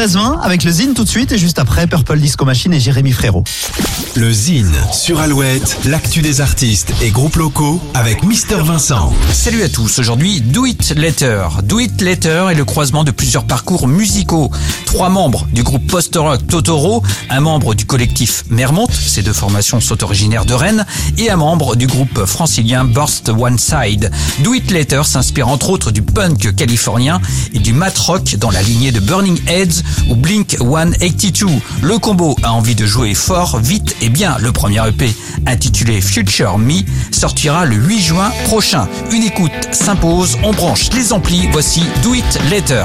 13-20 avec le Zine tout de suite et juste après Purple Disco Machine et Jérémy Frérot. Le Zine sur Alouette, l'actu des artistes et groupes locaux avec Mister Vincent. Salut à tous, aujourd'hui Do It Later. Do It Later est le croisement de plusieurs parcours musicaux. Trois membres du groupe post-rock Totoro, un membre du collectif Mermont, ces deux formations sont originaires de Rennes, et un membre du groupe francilien Burst One Side. Do It Later s'inspire entre autres du punk californien et du mat rock dans la lignée de Burning Heads ou Blink 182. Le combo a envie de jouer fort, vite et bien. Le premier EP, intitulé Future Me, sortira le 8 juin prochain. Une écoute s'impose, on branche les amplis, voici Do It Later.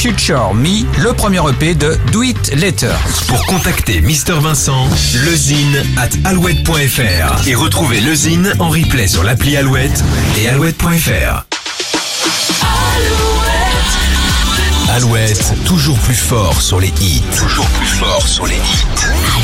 Future Me, le premier EP de Do It Later. Pour contacter Mister Vincent, lezine at alouette.fr et retrouver lezine en replay sur l'appli Alouette et alouette.fr. Alouette, toujours plus fort sur les hits. Toujours plus fort sur les hits.